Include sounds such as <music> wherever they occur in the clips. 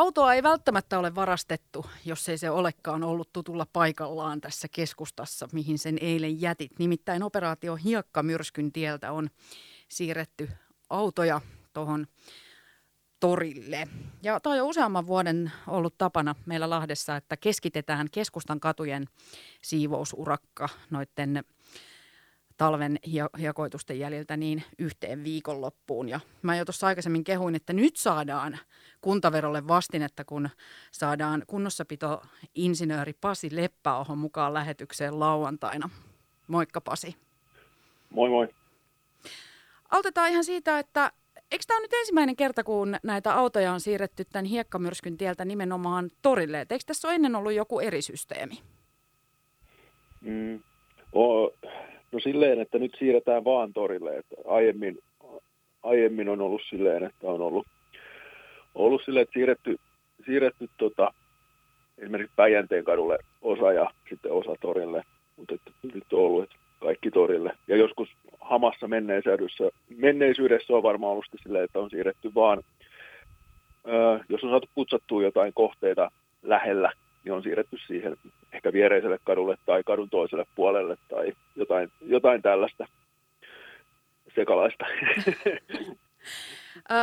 Autoa ei välttämättä ole varastettu, jos ei se olekaan ollut tutulla paikallaan tässä keskustassa, mihin sen eilen jätit. Nimittäin operaatio Hiekkamyrskyn tieltä on siirretty autoja tuohon torille. Ja tämä on useamman vuoden ollut tapana meillä Lahdessa, että keskitetään keskustan katujen siivousurakka noiden talven hiekoitusten jäljiltä niin yhteen viikonloppuun. Ja mä jo tuossa aikaisemmin kehuin, että nyt saadaan kuntaverolle vastinetta, kun saadaan kunnossapito insinööri Pasi Leppäohon mukaan lähetykseen lauantaina. Moikka Pasi. Moi moi. Aloitetaan ihan siitä, että eikö tämä nyt ensimmäinen kerta, kun näitä autoja on siirretty tämän hiekkamyrskyn tieltä nimenomaan torille? Et eikö tässä ole ennen ollut joku eri systeemi? Mm, o, no silleen, että nyt siirretään vaan torille. Että aiemmin, aiemmin on ollut silleen, että on ollut, ollut silleen, että siirretty, siirretty tota, esimerkiksi Päijänteen kadulle osa ja sitten osa torille. Mutta nyt on ollut, että kaikki torille. Ja joskus hamassa menneisyydessä, menneisyydessä on varmaan ollut silleen, että on siirretty vaan, jos on saatu putsattua jotain kohteita lähellä, niin on siirretty siihen ehkä viereiselle kadulle tai kadun toiselle puolelle tai jotain, jotain tällaista sekalaista.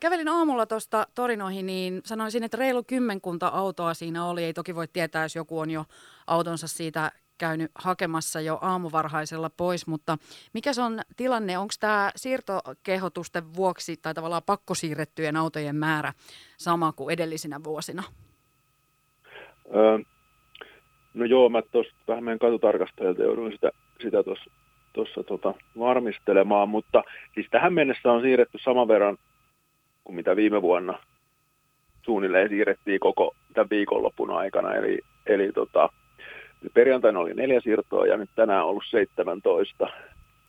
Kävelin aamulla tuosta torinoihin, niin sanoisin, että reilu kymmenkunta autoa siinä oli. Ei toki voi tietää, jos joku on jo autonsa siitä käynyt hakemassa jo aamuvarhaisella pois, mutta mikä se on tilanne? Onko tämä siirtokehotusten vuoksi tai tavallaan pakkosiirrettyjen autojen määrä sama kuin edellisinä vuosina? Öö, no joo, mä tuossa vähän meidän katutarkastajalta jouduin sitä, sitä tota, varmistelemaan, mutta siis tähän mennessä on siirretty saman verran kuin mitä viime vuonna suunnilleen siirrettiin koko tämän viikonlopun aikana, eli, eli tota, Perjantaina oli neljä siirtoa ja nyt tänään on ollut 17.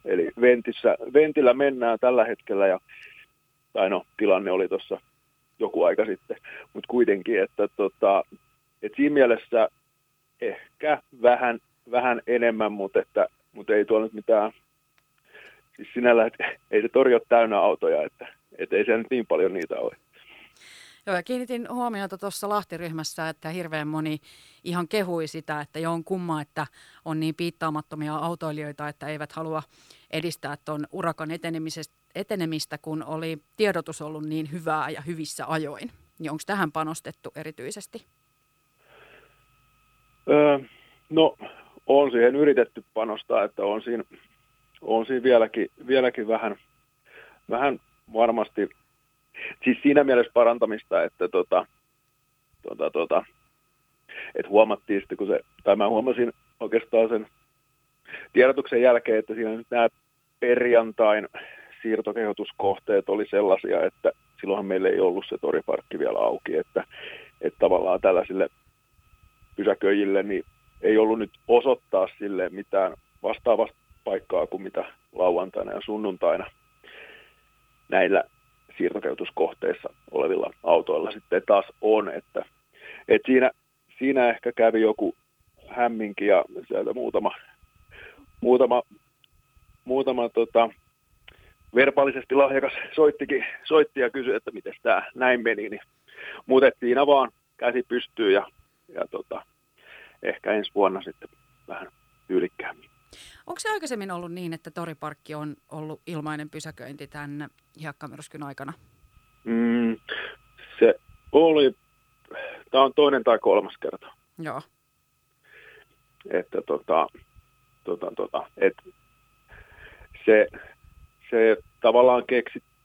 Eli Ventissä, Ventillä mennään tällä hetkellä ja, tai no tilanne oli tuossa joku aika sitten, mutta kuitenkin, että tota, et siinä mielessä ehkä vähän, vähän enemmän, mutta, että, mutta ei tuolla nyt mitään, siis sinällä, että ei se tori ole täynnä autoja, että, että ei se nyt niin paljon niitä ole. Joo, ja kiinnitin huomiota tuossa Lahtiryhmässä, että hirveän moni ihan kehui sitä, että jo on kumma, että on niin piittaamattomia autoilijoita, että eivät halua edistää tuon urakan etenemistä, kun oli tiedotus ollut niin hyvää ja hyvissä ajoin. Niin onko tähän panostettu erityisesti? Öö, no, on siihen yritetty panostaa, että on siinä, on siinä vieläkin, vieläkin vähän, vähän varmasti siis siinä mielessä parantamista, että tota, tota, tota, et huomattiin sitten, kun se, tai mä huomasin oikeastaan sen tiedotuksen jälkeen, että siinä nyt nämä perjantain siirtokehotuskohteet oli sellaisia, että silloinhan meillä ei ollut se toriparkki vielä auki, että, että tavallaan tällaisille pysäköijille niin ei ollut nyt osoittaa sille mitään vastaavasta paikkaa kuin mitä lauantaina ja sunnuntaina näillä siirtokeutuskohteissa olevilla autoilla sitten taas on. Että, et siinä, siinä ehkä kävi joku hämminki ja sieltä muutama, muutama, muutama tota, verbaalisesti lahjakas soittikin, soitti ja kysyi, että miten tämä näin meni, niin muutettiin vaan käsi pystyy ja, ja tota, ehkä ensi vuonna sitten vähän tyylikkäämmin. Onko se aikaisemmin ollut niin, että Toriparkki on ollut ilmainen pysäköinti tämän hiekkamyrskyn aikana? Mm, se oli, tämä on toinen tai kolmas kerta. Joo. Että tota, tota, tota, et se, se tavallaan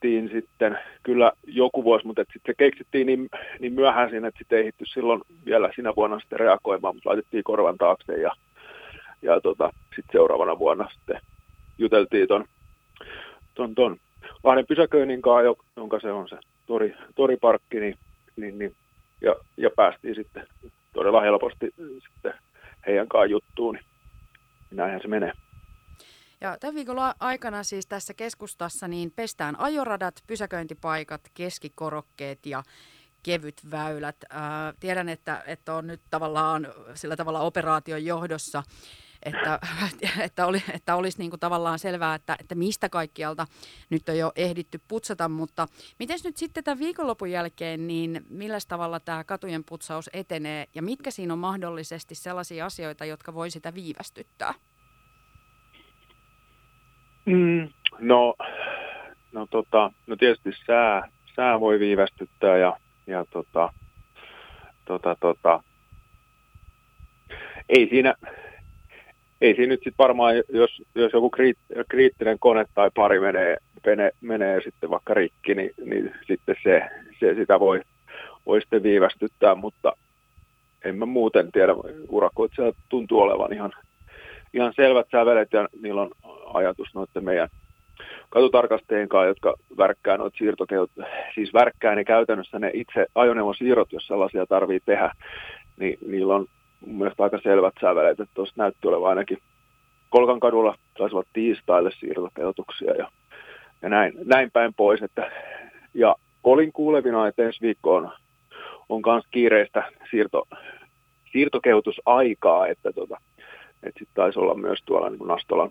keksittiin sitten kyllä joku vuosi, mutta sitten se keksittiin niin, niin myöhään siinä, että sitten ei hitty silloin vielä sinä vuonna sitten reagoimaan, mutta laitettiin korvan taakse ja ja tota, sitten seuraavana vuonna sitten juteltiin ton, ton, ton Lahden pysäköinnin kanssa, jonka se on se tori, toriparkki, niin, niin, niin, ja, ja päästiin sitten todella helposti sitten heidän kanssa juttuun, niin näinhän se menee. Ja tämän viikon aikana siis tässä keskustassa niin pestään ajoradat, pysäköintipaikat, keskikorokkeet ja kevyt väylät. Ää, tiedän, että, että on nyt tavallaan sillä tavalla operaation johdossa että, <laughs> että, oli, että olisi niin kuin tavallaan selvää, että, että mistä kaikkialta nyt on jo ehditty putsata, mutta miten nyt sitten tämän viikonlopun jälkeen, niin millä tavalla tämä katujen putsaus etenee ja mitkä siinä on mahdollisesti sellaisia asioita, jotka voi sitä viivästyttää? Mm, no, no, tota, no tietysti sää, sää voi viivästyttää ja, ja tota, tota, tota, ei siinä, ei siinä nyt sitten varmaan, jos, jos joku kriit, kriittinen kone tai pari menee, menee, menee sitten vaikka rikki, niin, niin sitten se, se sitä voi, voi sitten viivästyttää, mutta en mä muuten tiedä, urakoitsija tuntuu olevan ihan, ihan selvät sävelet ja niillä on ajatus noiden meidän katutarkastajien kanssa, jotka värkkää noita siirtokeut, siis värkkää ne käytännössä ne itse ajoneuvosiirrot, jos sellaisia tarvii tehdä, niin niillä on mun mielestä aika selvät sävelet, että tuossa näytti olevan ainakin Kolkan kadulla taisivat tiistaille siirtokeutuksia ja, ja näin, näin päin pois. Että, ja olin kuulevina, että ensi viikko on, on myös kiireistä siirto, siirtokeutusaikaa, että, tota, että sitten taisi olla myös tuolla niin Nastolan,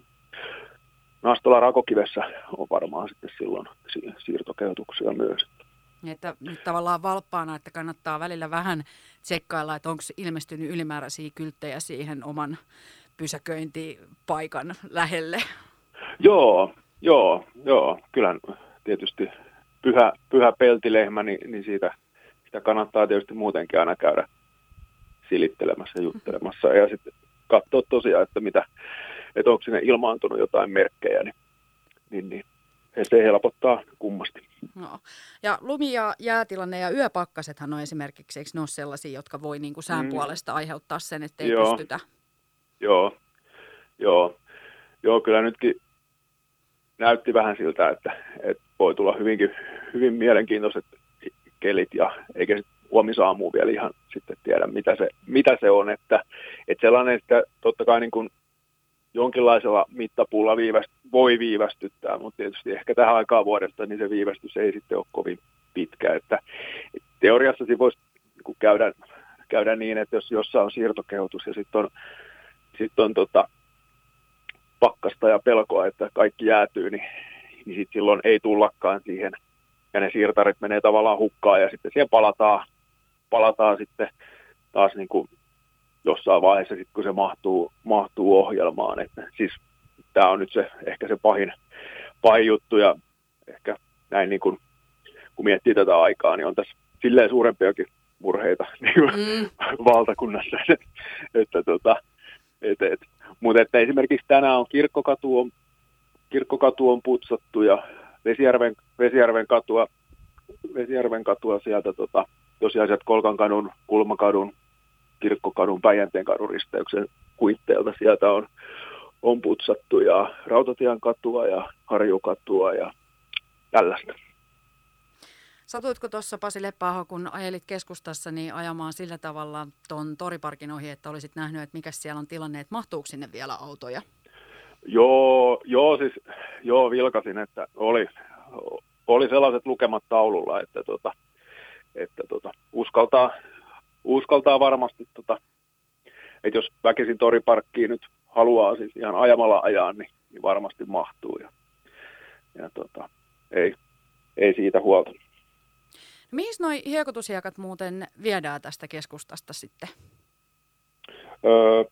Nastolan rakokivessä on varmaan sitten silloin siirtokeutuksia myös. Että nyt tavallaan valppaana, että kannattaa välillä vähän tsekkailla, että onko ilmestynyt ylimääräisiä kylttejä siihen oman pysäköintipaikan lähelle. Joo, joo, joo. Kyllä tietysti pyhä, pyhä peltilehmä, niin, niin siitä, sitä kannattaa tietysti muutenkin aina käydä silittelemässä ja juttelemassa. Ja sitten katsoa tosiaan, että, mitä, että onko sinne ilmaantunut jotain merkkejä, niin, niin, niin se helpottaa kummasti. No. Ja lumi- ja jäätilanne ja yöpakkasethan on esimerkiksi, eikö ne ole sellaisia, jotka voi niin kuin sään mm. puolesta aiheuttaa sen, että ei Joo. pystytä? Joo. Joo. Joo, kyllä nytkin näytti vähän siltä, että, että voi tulla hyvinkin, hyvin mielenkiintoiset kelit ja eikä huomisaamuun vielä ihan sitten tiedä, mitä se, mitä se on. Että, että sellainen, että totta kai niin kuin jonkinlaisella mittapuulla viiväst, voi viivästyttää, mutta tietysti ehkä tähän aikaan vuodesta niin se viivästys ei sitten ole kovin pitkä. Että, että teoriassa se voisi niin käydä, käydä niin, että jos jossain on siirtokehotus ja sitten on, sit on tota, pakkasta ja pelkoa, että kaikki jäätyy, niin, niin sit silloin ei tullakaan siihen. Ja ne siirtarit menee tavallaan hukkaan ja sitten siihen palataan, palataan sitten taas niin kuin jossain vaiheessa, sit, kun se mahtuu, mahtuu ohjelmaan. Että, siis tämä on nyt se, ehkä se pahin, pahin juttu ja ehkä näin niin kuin, kun miettii tätä aikaa, niin on tässä silleen suurempiakin murheita <laughs> niin kuin mm. valtakunnassa. <laughs> että, että, tota, et, et. Mutta että esimerkiksi tänään on kirkkokatu on, kirkkokatu on putsattu ja Vesijärven, Vesijärven katua, Vesijärven katua sieltä tota, tosiaan sieltä Kolkankadun, Kulmakadun, Kirkkokadun, Päijänteen kadun risteyksen kuitteelta. Sieltä on, on putsattu ja Rautatien katua ja Harjukatua ja tällaista. Satuitko tuossa Pasi Leppäaho, kun ajelit keskustassa, niin ajamaan sillä tavalla tuon toriparkin ohi, että olisit nähnyt, että mikä siellä on tilanne, että mahtuuko sinne vielä autoja? Joo, joo, siis, joo vilkasin, että oli, oli sellaiset lukemat taululla, että, tota, että tota, uskaltaa, uskaltaa varmasti, tota, että jos väkisin toriparkkiin nyt haluaa siis ihan ajamalla ajaa, niin, niin varmasti mahtuu. Ja, ja tota, ei, ei siitä huolta. No, mihin noi hiekotusjaakat muuten viedään tästä keskustasta sitten? Öö,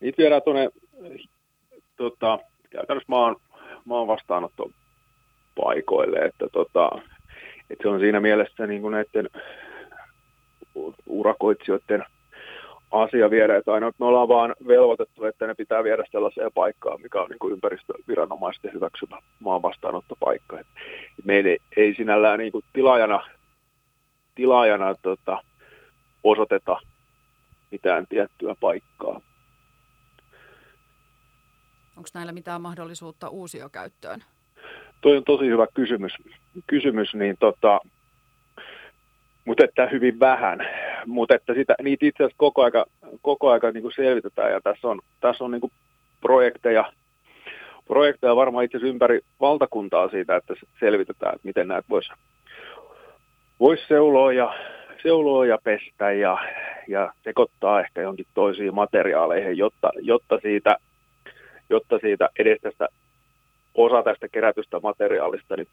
niitä viedään tuonne tota, käytännössä maan, maan vastaanotto paikoille, että, tota, että se on siinä mielessä niin kuin näiden urakoitsijoiden asia viedä, että aina me ollaan vaan velvoitettu, että ne pitää viedä sellaiseen paikkaan, mikä on niin kuin ympäristöviranomaisten hyväksymä maan vastaanottopaikka. Et meidän ei, ei sinällään niin kuin tilaajana, tilaajana tota, osoiteta mitään tiettyä paikkaa. Onko näillä mitään mahdollisuutta uusiokäyttöön? Toi on tosi hyvä kysymys, kysymys niin tota, mutta että hyvin vähän. Mutta että sitä, niitä itse asiassa koko aika, koko aika niin kuin selvitetään ja tässä on, tässä on niin kuin projekteja, projekteja varmaan itse asiassa ympäri valtakuntaa siitä, että selvitetään, että miten näitä voisi vois seuloa ja, seuloa ja pestä ja, ja sekoittaa ehkä jonkin toisiin materiaaleihin, jotta, jotta siitä jotta siitä edes tästä osa tästä kerätystä materiaalista niin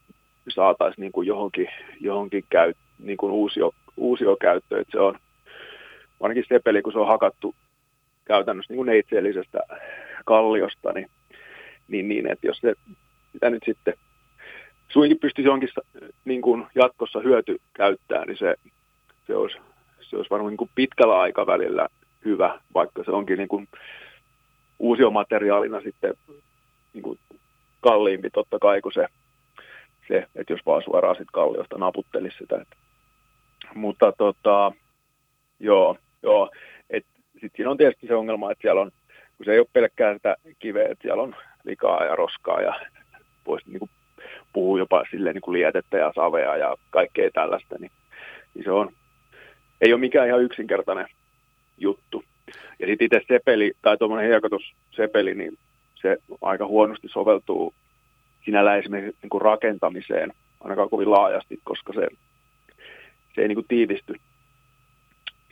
saataisiin niin kuin johonkin, johonkin käy, niin kuin uusio, uusio käyttöön. Että se on ainakin se peli, kun se on hakattu käytännössä niin kuin neitseellisestä kalliosta, niin, niin, niin että jos se sitä nyt sitten suinkin pystyisi jonkin niin kuin jatkossa hyöty käyttää, niin se, se, olisi, se olisi varmaan niin kuin pitkällä aikavälillä hyvä, vaikka se onkin niin kuin uusiomateriaalina sitten niin kuin kalliimpi totta kai kuin se, se että jos vaan suoraan sitten kalliosta naputtelisi sitä. Että. Mutta tota, joo, joo. Sitten siinä on tietysti se ongelma, että siellä on, kun se ei ole pelkkää sitä kiveä, että siellä on likaa ja roskaa ja voisi niin puhua jopa silleen niin kuin lietettä ja savea ja kaikkea tällaista, niin, niin se on, ei ole mikään ihan yksinkertainen juttu. Ja sitten itse sepeli tai tuommoinen hiekotussepeli, niin se aika huonosti soveltuu sinällä esimerkiksi niin kuin rakentamiseen ainakaan kovin laajasti, koska se, se ei niin kuin tiivisty.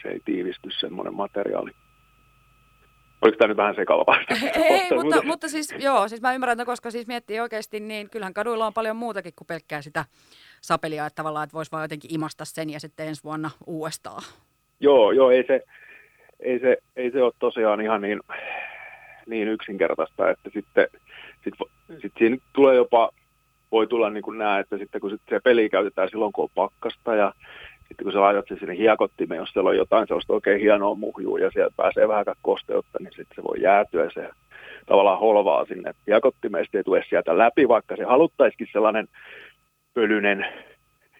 Se ei tiivisty semmoinen materiaali. Oliko tämä nyt vähän sekava vastaus? Ei, mutta, mutta siis joo, siis mä ymmärrän, että koska siis miettii oikeasti, niin kyllähän kaduilla on paljon muutakin kuin pelkkää sitä sapelia, että tavallaan, että voisi vaan jotenkin imasta sen ja sitten ensi vuonna uudestaan. Joo, joo, ei se, ei se, ei se ole tosiaan ihan niin, niin yksinkertaista, että sitten sit, sit siinä tulee jopa, voi tulla niin kuin nämä, että sitten kun sit se peli käytetään silloin, kun on pakkasta ja sitten kun sä laitat sen sinne hiekottimeen, jos siellä on jotain sellaista oikein hienoa muhjua ja sieltä pääsee vähän kosteutta, niin sitten se voi jäätyä se tavallaan holvaa sinne hiekottimeen, ei tule sieltä läpi, vaikka se haluttaisikin sellainen pölyinen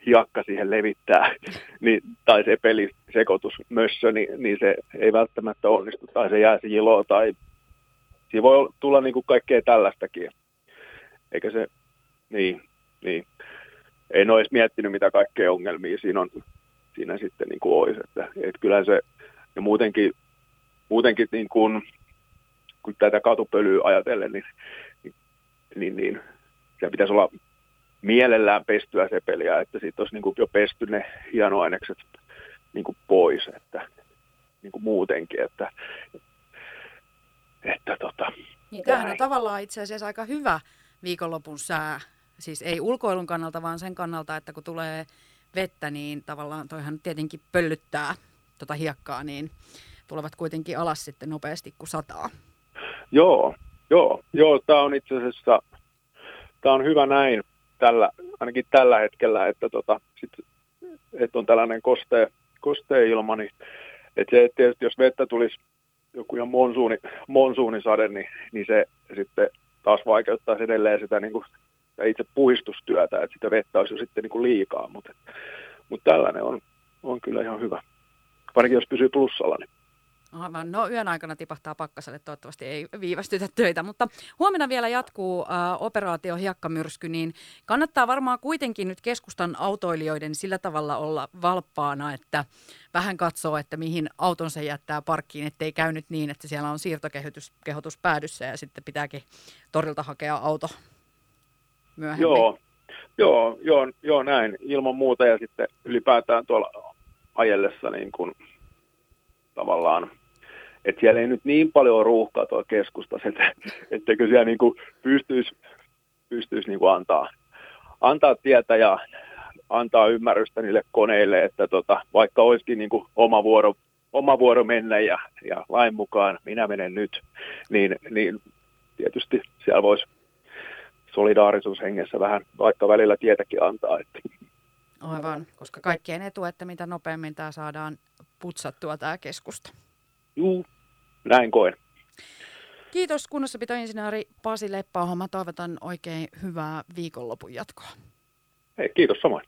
hiakka siihen levittää, <laughs> niin, tai se pelisekoitusmössö, niin, niin se ei välttämättä onnistu, tai se jää jiloa, tai siinä voi tulla niin kuin kaikkea tällaistakin. Eikä se, niin, niin. En ole edes miettinyt, mitä kaikkea ongelmia siinä on siinä sitten niin kuin olisi. Että, että kyllä se, ja muutenkin, muutenkin niin kuin, kun tätä katupölyä ajatellen, niin, niin, niin, niin se pitäisi olla mielellään pestyä se peliä, että siitä olisi niin kuin jo pesty ne hienoainekset niin kuin pois, että niin kuin muutenkin, että, että tota, niin, tämähän on tavallaan itse asiassa aika hyvä viikonlopun sää, siis ei ulkoilun kannalta, vaan sen kannalta, että kun tulee vettä, niin tavallaan toihan tietenkin pöllyttää tota hiekkaa, niin tulevat kuitenkin alas sitten nopeasti, kun sataa. Joo, joo, joo, tämä on itse asiassa, tämä on hyvä näin, tällä, ainakin tällä hetkellä, että, tota, sit, että on tällainen koste, kosteen ilma, niin että se, että tietysti jos vettä tulisi joku ihan monsuuni, monsuunisade, niin, niin se sitten taas vaikeuttaa edelleen sitä niin kuin itse puhistustyötä, että sitä vettä olisi jo sitten niin kuin liikaa, mutta, mutta tällainen on, on kyllä ihan hyvä. Varsinkin jos pysyy plussalla, niin Aivan. No yön aikana tipahtaa pakkaselle, toivottavasti ei viivästytä töitä, mutta huomenna vielä jatkuu äh, operaatio Hiekkamyrsky, niin kannattaa varmaan kuitenkin nyt keskustan autoilijoiden sillä tavalla olla valppaana, että vähän katsoo, että mihin auton se jättää parkkiin, ettei käynyt niin, että siellä on siirtokehotus päädyssä ja sitten pitääkin torilta hakea auto myöhemmin. Joo, joo, joo, joo näin ilman muuta ja sitten ylipäätään tuolla ajellessa niin kuin tavallaan, että siellä ei nyt niin paljon ruuhkaa tuolla keskustassa, että, etteikö siellä niin kuin pystyisi, pystyisi niin kuin antaa, antaa tietä ja antaa ymmärrystä niille koneille, että tota, vaikka olisikin niin kuin oma, vuoro, oma vuoro mennä ja, ja lain mukaan minä menen nyt, niin, niin tietysti siellä voisi solidaarisuushengessä vähän vaikka välillä tietäkin antaa. Että. Aivan, koska kaikkien etu, että mitä nopeammin tämä saadaan putsattua tämä keskusta. Juu, näin koen. Kiitos kunnossapitoinsinööri Pasi Leppäoho. Mä toivotan oikein hyvää viikonlopun jatkoa. Hei, kiitos samoin.